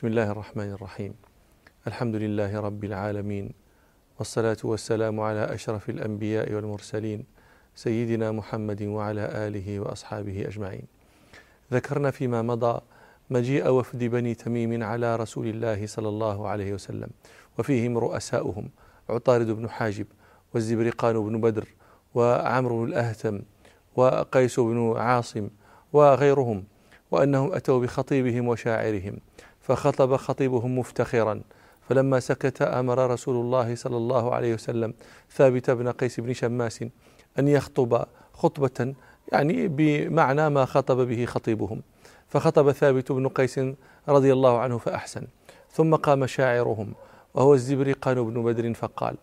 بسم الله الرحمن الرحيم الحمد لله رب العالمين والصلاة والسلام على أشرف الأنبياء والمرسلين سيدنا محمد وعلى آله وأصحابه أجمعين ذكرنا فيما مضى مجيء وفد بني تميم على رسول الله صلى الله عليه وسلم وفيهم رؤساؤهم عطارد بن حاجب والزبرقان بن بدر وعمرو بن الأهتم وقيس بن عاصم وغيرهم وأنهم أتوا بخطيبهم وشاعرهم فخطب خطيبهم مفتخرا. فلما سكت أمر رسول الله صلى الله عليه وسلم ثابت بن قيس بن شماس أن يخطب خطبة يعني بمعنى ما خطب به خطيبهم. فخطب ثابت بن قيس رضي الله عنه فأحسن. ثم قام شاعرهم وهو الزبرقان بن بدر فقال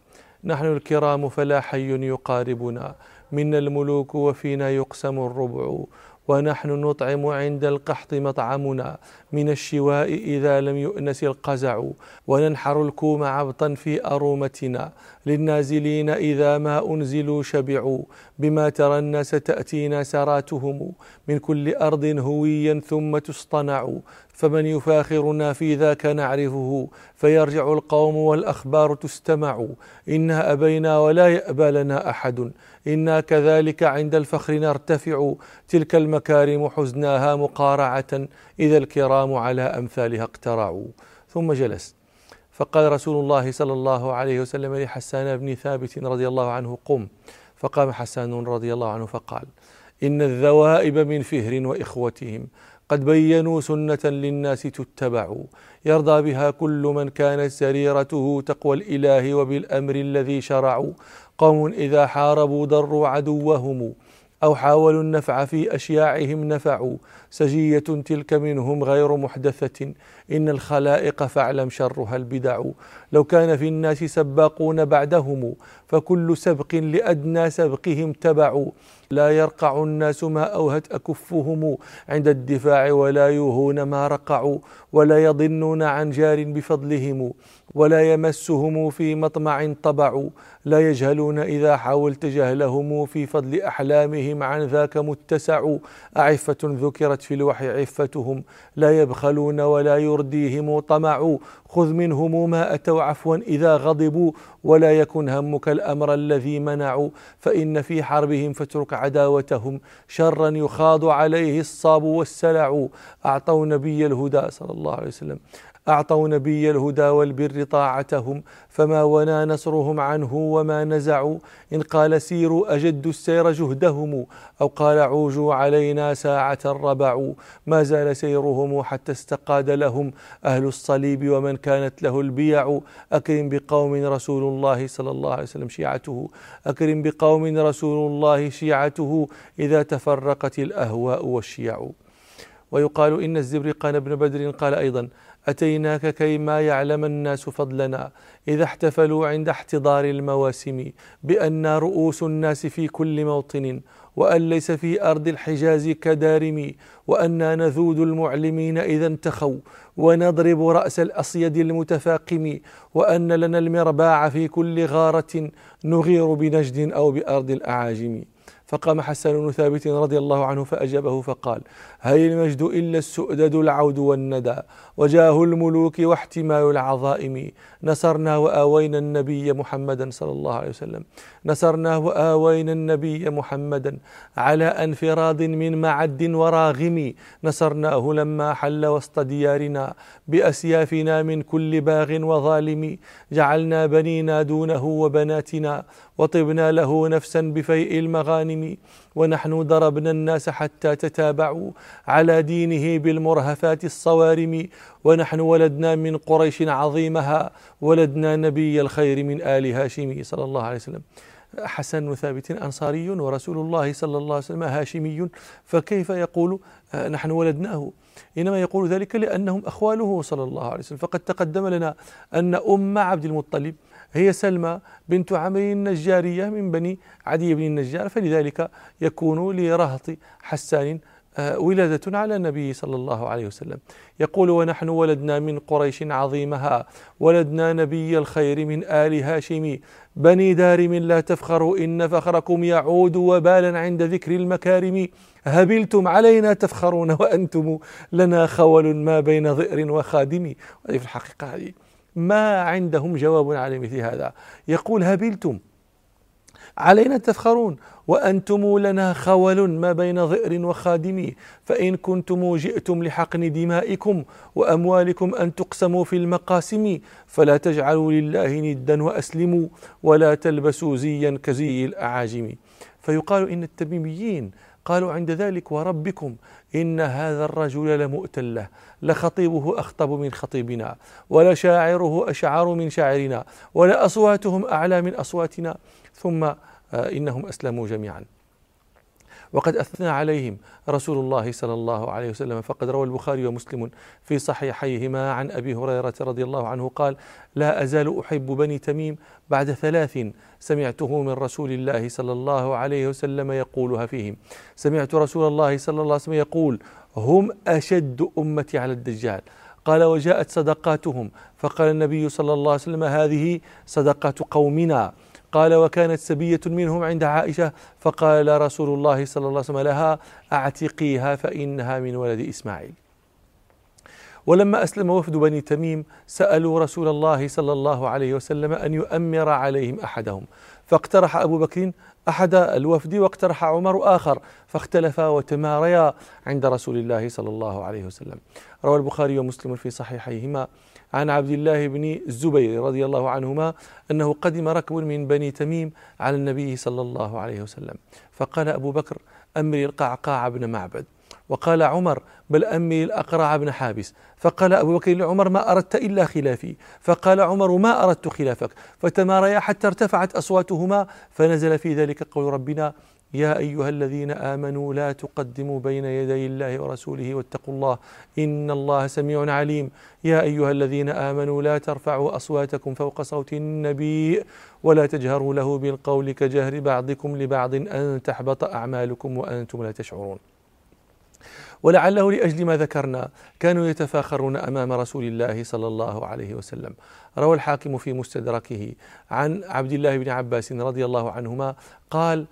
نحن الكرام فلا حي يقاربنا. منا الملوك وفينا يقسم الربع. ونحن نطعم عند القحط مطعمنا. من الشواء إذا لم يؤنس القزع وننحر الكوم عبطا في أرومتنا. للنازلين إذا ما أنزلوا شبعوا. بما ترى الناس تأتينا سراتهم. من كل أرض هويا ثم تصطنع. فمن يفاخرنا في ذاك نعرفه فيرجع القوم والأخبار تستمع. إنا أبينا ولا يأبى لنا أحد. إنا كذلك عند الفخر نرتفع. تلك المكارم حزناها مقارعة. إذا الكرام على أمثالها اقترعوا ثم جلس. فقال رسول الله صلى الله عليه وسلم لحسان بن ثابت رضي الله عنه قم. فقام حسان رضي الله عنه فقال إن الذوائب من فهر وإخوتهم. قد بينوا سنة للناس تتبع. يرضى بها كل من كانت سريرته تقوى الإله وبالأمر الذي شرعوا. قوم إذا حاربوا ضروا عدوهم أو حاولوا النفع في أشياعهم نفعوا. سجية تلك منهم غير محدثة. إن الخلائق فاعلم شرها البدع. لو كان في الناس سباقون بعدهم فكل سبق لأدنى سبقهم تبع. لا يرقع الناس ما أوهت أكفهم عند الدفاع ولا يوهون ما رقعوا ولا يضنون عن جار بفضلهم ولا يمسهم في مطمع طبع. لا يجهلون إذا حاولت جهلهم في فضل أحلامهم عن ذاك متسع. أعفة ذكرت في الوحي عفتهم. لا يبخلون ولا يرديهم طمع خذ منهم ما أتوا. عفوا إذا غضبوا. ولا يكن همك الأمر الذي منعوا. فإن في حربهم فاترك عداوتهم. شرا يخاض عليه الصاب والسلع. أعطوا نبي الهدى صلى الله عليه وسلم. أعطوا نبي الهدى والبر طاعتهم فما ونا نصرهم عنه وما نزعوا. إن قال سيروا أجدوا السير جهدهم أو قال عوجوا علينا ساعة ربعوا ما زال سيرهم حتى استقاد لهم أهل الصليب ومن كانت له البيع. أكرم بقوم رسول الله صلى الله عليه وسلم شيعته. أكرم بقوم رسول الله شيعته إذا تفرقت الأهواء والشيع. ويقال إن الزبرقان بن بدر قال أيضا أتيناك كيما يعلم الناس فضلنا إذا احتفلوا عند احتضار المواسم بأن رؤوس الناس في كل موطن وأن ليس في أرض الحجاز كدارم وأنا نذود المعلمين إذا انتخوا ونضرب رأس الأصيد المتفاقم وأن لنا المرباع في كل غارة نغير بنجد أو بأرض الأعاجم. فقام حسان بن ثابت رضي الله عنه فأجابه فقال هل المجد إلا السؤدد العود والندى وجاه الملوك واحتمال العظائم. نصرنا وآوينا النبي محمدا صلى الله عليه وسلم. نصرنا وآوينا النبي محمدا على انفراد من معد وراغم. نصرناه لما حل وسط ديارنا بأسيافنا من كل باغ وظالم. جعلنا بنينا دونه وبناتنا وطبنا له نفسا بفيء المغانم. ونحن ضربنا الناس حتى تتابعوا على دينه بالمرهفات الصوارم. ونحن ولدنا من قريش عظيمها ولدنا نبي الخير من آل هاشم صلى الله عليه وسلم. حسن ثابت أنصاري ورسول الله صلى الله عليه وسلم هاشمي. فكيف يقول؟ آه، نحن ولدناه. إنما يقول ذلك لأنهم أخواله صلى الله عليه وسلم. فقد تقدم لنا أن أم عبد المطلب هي سلمى بنت عمرو النجارية من بني عدي بن النجار فلذلك يكون لرهط حسان ولادة على النبي صلى الله عليه وسلم. يقول ونحن ولدنا من قريش عظيمها ولدنا نبي الخير من آل هاشم. بني دارم لا تفخروا إن فخركم يعود وبالا عند ذكر المكارم. هبلتم علينا تفخرون وأنتم لنا خول ما بين ظئر وخادم. هذه في الحقيقة هذه. ما عندهم جواب على مثل هذا. يقول هبلتم. علينا تفخرون. وأنتم لنا خول ما بين ظئر وخادم. فإن كنتم جئتم لحقن دمائكم وأموالكم أن تقسموا في المقاسم فلا تجعلوا لله ندا وأسلموا ولا تلبسوا زيا كزي الأعاجم. فيقال إن التميميين قالوا عند ذلك وربكم إن هذا الرجل لمؤتله لخطيبه أخطب من خطيبنا ولشاعره أشعر من شاعرنا ولأصواتهم أعلى من أصواتنا ثم آه، إنهم أسلموا جميعا. وقد أثنى عليهم رسول الله صلى الله عليه وسلم. فقد روى البخاري ومسلم في صحيحيهما عن أبي هريرة رضي الله عنه قال لا أزال أحب بني تميم بعد ثلاث سمعته من رسول الله صلى الله عليه وسلم يقولها فيهم. سمعت رسول الله صلى الله عليه وسلم يقول هم أشد أمتي على الدجال قال وجاءت صدقاتهم فقال النبي صلى الله عليه وسلم هذه صدقات قومنا قال وكانت سبية منهم عند عائشة فقال رسول الله صلى الله عليه وسلم لها أعتقيها فإنها من ولد إسماعيل. ولما أسلم وفد بني تميم سألوا رسول الله صلى الله عليه وسلم أن يؤمر عليهم أحدهم. فاقترح أبو بكر أحد الوفد واقترح عمر آخر فاختلفا وتماريا عند رسول الله صلى الله عليه وسلم. روى البخاري ومسلم في صحيحيهما. عن عبد الله بن الزبير رضي الله عنهما أنه قدم ركب من بني تميم على النبي صلى الله عليه وسلم. فقال أبو بكر أمري القعقاع بن معبد. وقال عمر بل أمي الأقرع بن حابس. فقال أبو بكر لعمر ما أردت إلا خلافي. فقال عمر ما أردت خلافك. فتماريا حتى ارتفعت أصواتهما فنزل في ذلك قول ربنا يا أيها الذين آمنوا لا تقدموا بين يدي الله ورسوله واتقوا الله إن الله سميع عليم. يا أيها الذين آمنوا لا ترفعوا أصواتكم فوق صوت النبي ولا تجهروا له بالقول كجهر بعضكم لبعض أن تحبط أعمالكم وأنتم لا تشعرون. ولعله لأجل ما ذكرنا كانوا يتفاخرون أمام رسول الله صلى الله عليه وسلم. روى الحاكم في مستدركه عن عبد الله بن عباس رضي الله عنهما قال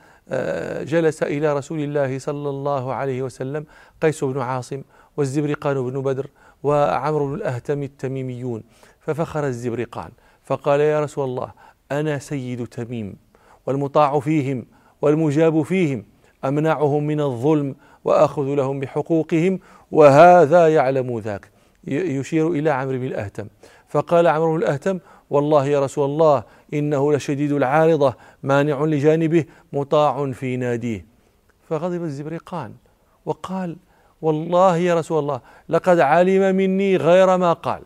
جلس إلى رسول الله صلى الله عليه وسلم قيس بن عاصم والزبرقان بن بدر وعمرو بن الأهتم التميميون. ففخر الزبرقان فقال يا رسول الله أنا سيد تميم والمطاع فيهم والمجاب فيهم أمنعهم من الظلم وآخذ لهم بحقوقهم وهذا يعلم ذاك. يشير إلى عمرو بن الأهتم. فقال عمرو بن الأهتم والله يا رسول الله إنه لشديد العارضة مانع لجانبه مطاع في ناديه. فغضب الزبرقان وقال والله يا رسول الله لقد علم مني غير ما قال.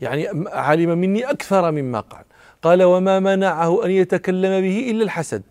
يعني علم مني أكثر مما قال. قال وما منعه أن يتكلم به إلا الحسد.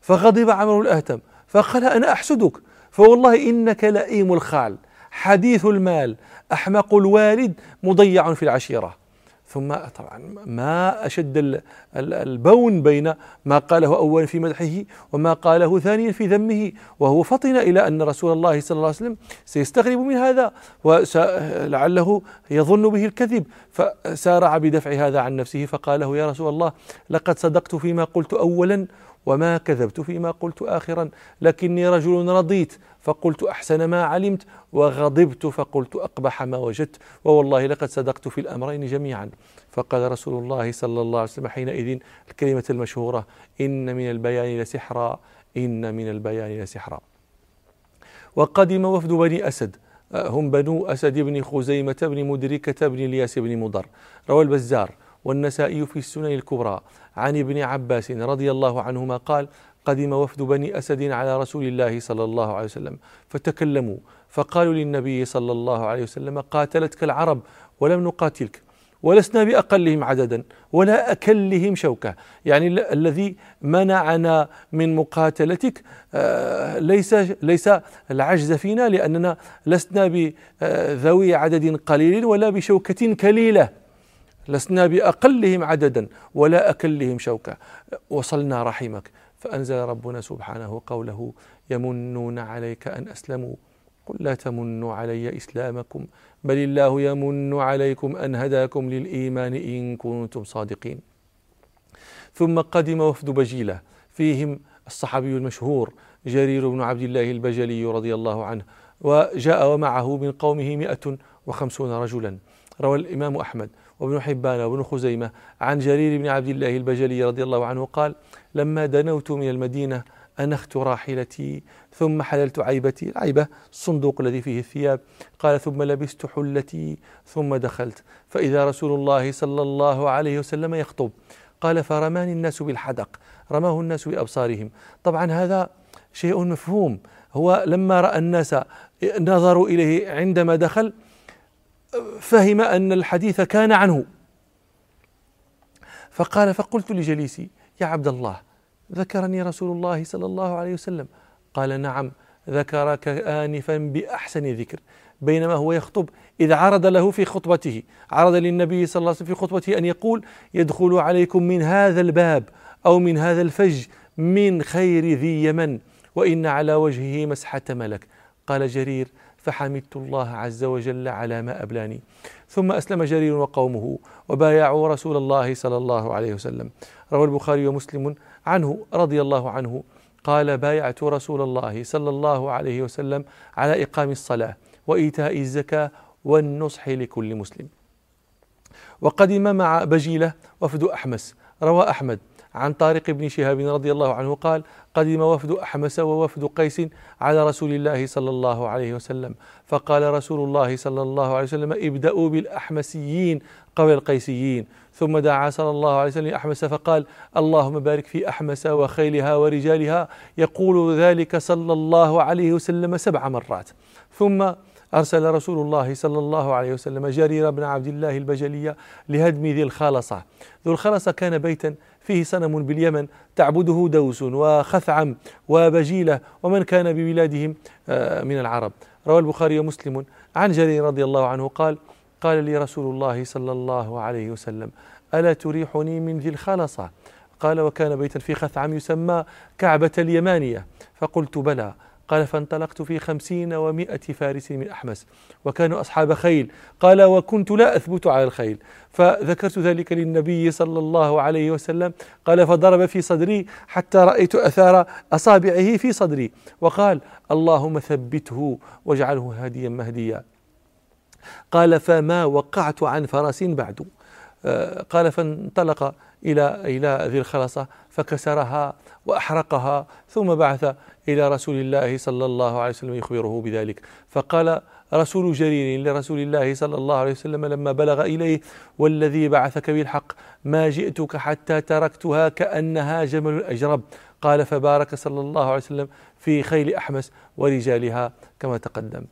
فغضب عمرو الأهتم فقال أنا أحسدك. فوالله إنك لئيم الخال حديث المال أحمق الوالد مضيع في العشيرة. ثم طبعا ما أشد البون بين ما قاله أولا في مدحه وما قاله ثانيا في ذمه وهو فطن إلى أن رسول الله صلى الله عليه وسلم سيستغرب من هذا ولعله يظن به الكذب فسارع بدفع هذا عن نفسه فقال له يا رسول الله لقد صدقت فيما قلت أولا وما كذبت فيما قلت آخرا لكني رجل رضيت فقلت أحسن ما علمت وغضبت فقلت أقبح ما وجدت ووالله لقد صدقت في الأمرين جميعا. فقال رسول الله صلى الله عليه وسلم حينئذ الكلمة المشهورة إن من البيان لسحرا إن من البيان لسحرا. وقدم وفد بني أسد هم بنو أسد بن خزيمة بن مدركة بن الياس بن مضر. روى البزار والنسائي في السنن الكبرى. عن ابن عباس رضي الله عنهما قال قدم وفد بني أسد على رسول الله صلى الله عليه وسلم فتكلموا فقالوا للنبي صلى الله عليه وسلم قاتلتك العرب ولم نقاتلك ولسنا بأقلهم عددا ولا أكلهم شوكة. يعني الذي منعنا من مقاتلتك آه، ليس ليس العجز فينا لأننا لسنا بذوي عدد قليل ولا بشوكة كليلة. لسنا بأقلهم عددا ولا أكلهم شوكة. وصلنا رحمك. فأنزل ربنا سبحانه قوله يمنون عليك أن أسلموا. قل لا تمنوا علي إسلامكم بل الله يمن عليكم أن هداكم للإيمان إن كنتم صادقين. ثم قدم وفد بجيلة فيهم الصحابي المشهور جرير بن عبد الله البجلي رضي الله عنه وجاء ومعه من قومه مئة وخمسون رجلا. روى الإمام أحمد. وابن حبان وابن خزيمة عن جرير بن عبد الله البجلي رضي الله عنه قال لما دنوت من المدينة أنخت راحلتي ثم حللت عيبتي العيبة الصندوق الذي فيه الثياب. قال ثم لبست حلتي ثم دخلت. فإذا رسول الله صلى الله عليه وسلم يخطب قال فرماني الناس بالحدق رماه الناس بأبصارهم. طبعا هذا شيء مفهوم. هو لما رأى الناس نظروا إليه عندما دخل فهم أن الحديث كان عنه. فقال فقلت لجليسي يا عبد الله ذكرني رسول الله صلى الله عليه وسلم. قال نعم ذكرك آنفا بأحسن ذكر بينما هو يخطب إذ عرض له في خطبته عرض للنبي صلى الله عليه وسلم في خطبته أن يقول يدخل عليكم من هذا الباب أو من هذا الفج من خير ذي يمن وإن على وجهه مسحة ملك. قال جرير فحمدت الله عز وجل على ما أبلاني. ثم أسلم جرير وقومه وبايعوا رسول الله صلى الله عليه وسلم. روى البخاري ومسلم عنه رضي الله عنه. قال بايعت رسول الله صلى الله عليه وسلم على إقام الصلاة وإيتاء الزكاة والنصح لكل مسلم. وقدم مع بجيلة وفد أحمس. روى أحمد عن طارق بن شهاب رضي الله عنه قال قدم وفد أحمس ووفد قيس على رسول الله صلى الله عليه وسلم. فقال رسول الله صلى الله عليه وسلم ابدأوا بالأحمسيين قبل القيسيين. ثم دعا صلى الله عليه وسلم أحمس فقال اللهم بارك في أحمس وخيلها ورجالها يقول ذلك صلى الله عليه وسلم سبع مرات. ثم أرسل رسول الله صلى الله عليه وسلم جرير بن عبد الله البجلية لهدم ذي الخالصة. ذو الخلصة كان بيتا فيه صنم باليمن تعبده دوس وخثعم وبجيلة ومن كان ببلادهم آه، من العرب. روى البخاري ومسلم. عن جرير رضي الله عنه قال قال لي رسول الله صلى الله عليه وسلم ألا تريحني من ذي الخلصة؟ قال وكان بيتا في خثعم يسمى كعبة اليمانية. فقلت بلى. قال فانطلقت في خمسين ومائة فارس من أحمس وكانوا أصحاب خيل. قال وكنت لا أثبت على الخيل. فذكرت ذلك للنبي صلى الله عليه وسلم. قال فضرب في صدري حتى رأيت أثار أصابعه في صدري. وقال اللهم ثبته واجعله هاديا مهديا. قال فما وقعت عن فرس بعد. آه، قال فانطلق إلى إلى ذي الخلصة فكسرها وأحرقها ثم بعث إلى رسول الله صلى الله عليه وسلم يخبره بذلك. فقال رسول جرير لرسول الله صلى الله عليه وسلم لما بلغ إليه والذي بعثك بالحق ما جئتك حتى تركتها كأنها جمل أجرب قال فبارك صلى الله عليه وسلم في خيل أحمس ورجالها كما تقدم.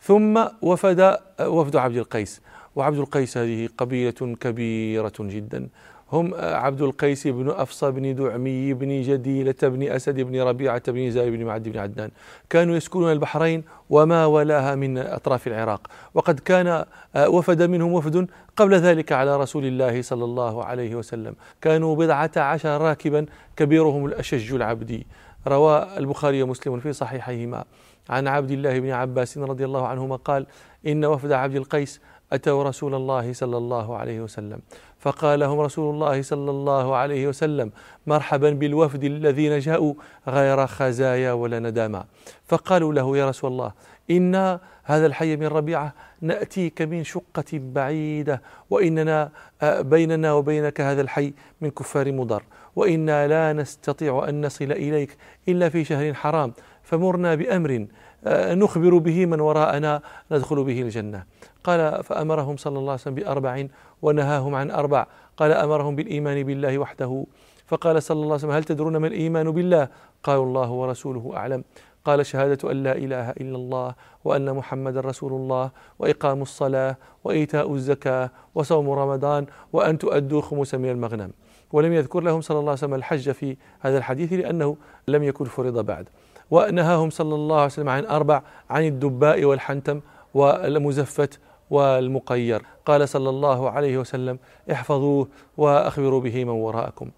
ثم وفد وفد عبد القيس. وعبد القيس هذه قبيلة كبيرة جدا. هم عبد القيس بن أفصى بن دعمي بن جديلة بن أسد بن ربيعة بن زاي بن معد بن عدنان. كانوا يسكنون البحرين وما ولاها من أطراف العراق. وقد كان وفد منهم وفد قبل ذلك على رسول الله صلى الله عليه وسلم. كانوا بضعة عشر راكبا كبيرهم الأشج العبدي. روى البخاري ومسلم في صحيحيهما. عن عبد الله بن عباس رضي الله عنهما قال إن وفد عبد القيس أتوا رسول الله صلى الله عليه وسلم. فقال لهم رسول الله صلى الله عليه وسلم مرحبا بالوفد الذين جاءوا غير خزايا ولا ندامة. فقالوا له يا رسول الله إن هذا الحي من ربيعة نأتيك من شقة بعيدة وإننا آه، بيننا وبينك هذا الحي من كفار مضر وإنا لا نستطيع أن نصل إليك إلا في شهر حرام فمرنا بأمر نخبر به من وراءنا ندخل به الجنة. قال فأمرهم صلى الله عليه وسلم بأربع ونهاهم عن أربع. قال أمرهم بالإيمان بالله وحده. فقال صلى الله عليه وسلم هل تدرون ما الإيمان بالله؟ قالوا الله ورسوله أعلم. قال شهادة أن لا إله إلا الله وأن محمد رسول الله وإقام الصلاة وإيتاء الزكاة وصوم رمضان وأن تؤدوا خمس من المغنم. ولم يذكر لهم صلى الله عليه وسلم الحج في هذا الحديث لأنه لم يكن فرض بعد. ونهاهم صلى الله عليه وسلم عن أربع عن الدباء والحنتم والمزفت والمقير. قال صلى الله عليه وسلم احفظوه وأخبروا به من وراءكم.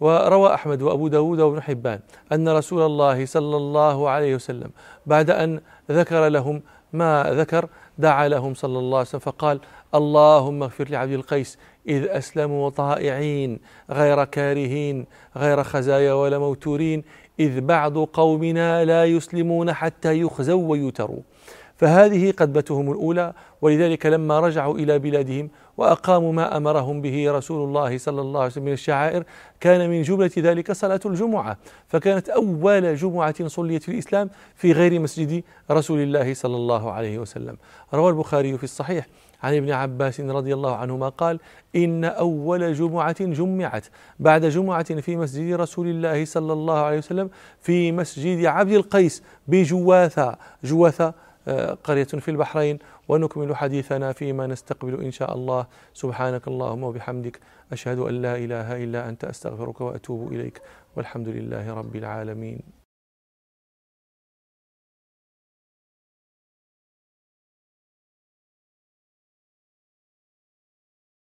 وروى أحمد وأبو داود وابن حبان أن رسول الله صلى الله عليه وسلم بعد أن ذكر لهم ما ذكر دعا لهم صلى الله عليه وسلم فقال اللهم اغفر لعبد القيس إذ أسلموا طائعين غير كارهين غير خزايا ولا موتورين إذ بعض قومنا لا يسلمون حتى يخزوا ويتروا فهذه قدبتهم الأولى ولذلك لما رجعوا إلى بلادهم وأقاموا ما أمرهم به رسول الله صلى الله عليه وسلم من الشعائر كان من جملة ذلك صلاة الجمعة. فكانت أول جمعة صليت في الإسلام في غير مسجد رسول الله صلى الله عليه وسلم. روى البخاري في الصحيح. عن ابن عباس رضي الله عنهما قال إن أول جمعة جمعت. بعد جمعة في مسجد رسول الله صلى الله عليه وسلم في مسجد عبد القيس بجواثة جواثة آه، قرية في البحرين. ونكمل حديثنا فيما نستقبل إن شاء الله. سبحانك اللهم وبحمدك أشهد أن لا إله إلا أنت أستغفرك وأتوب إليك. والحمد لله رب العالمين.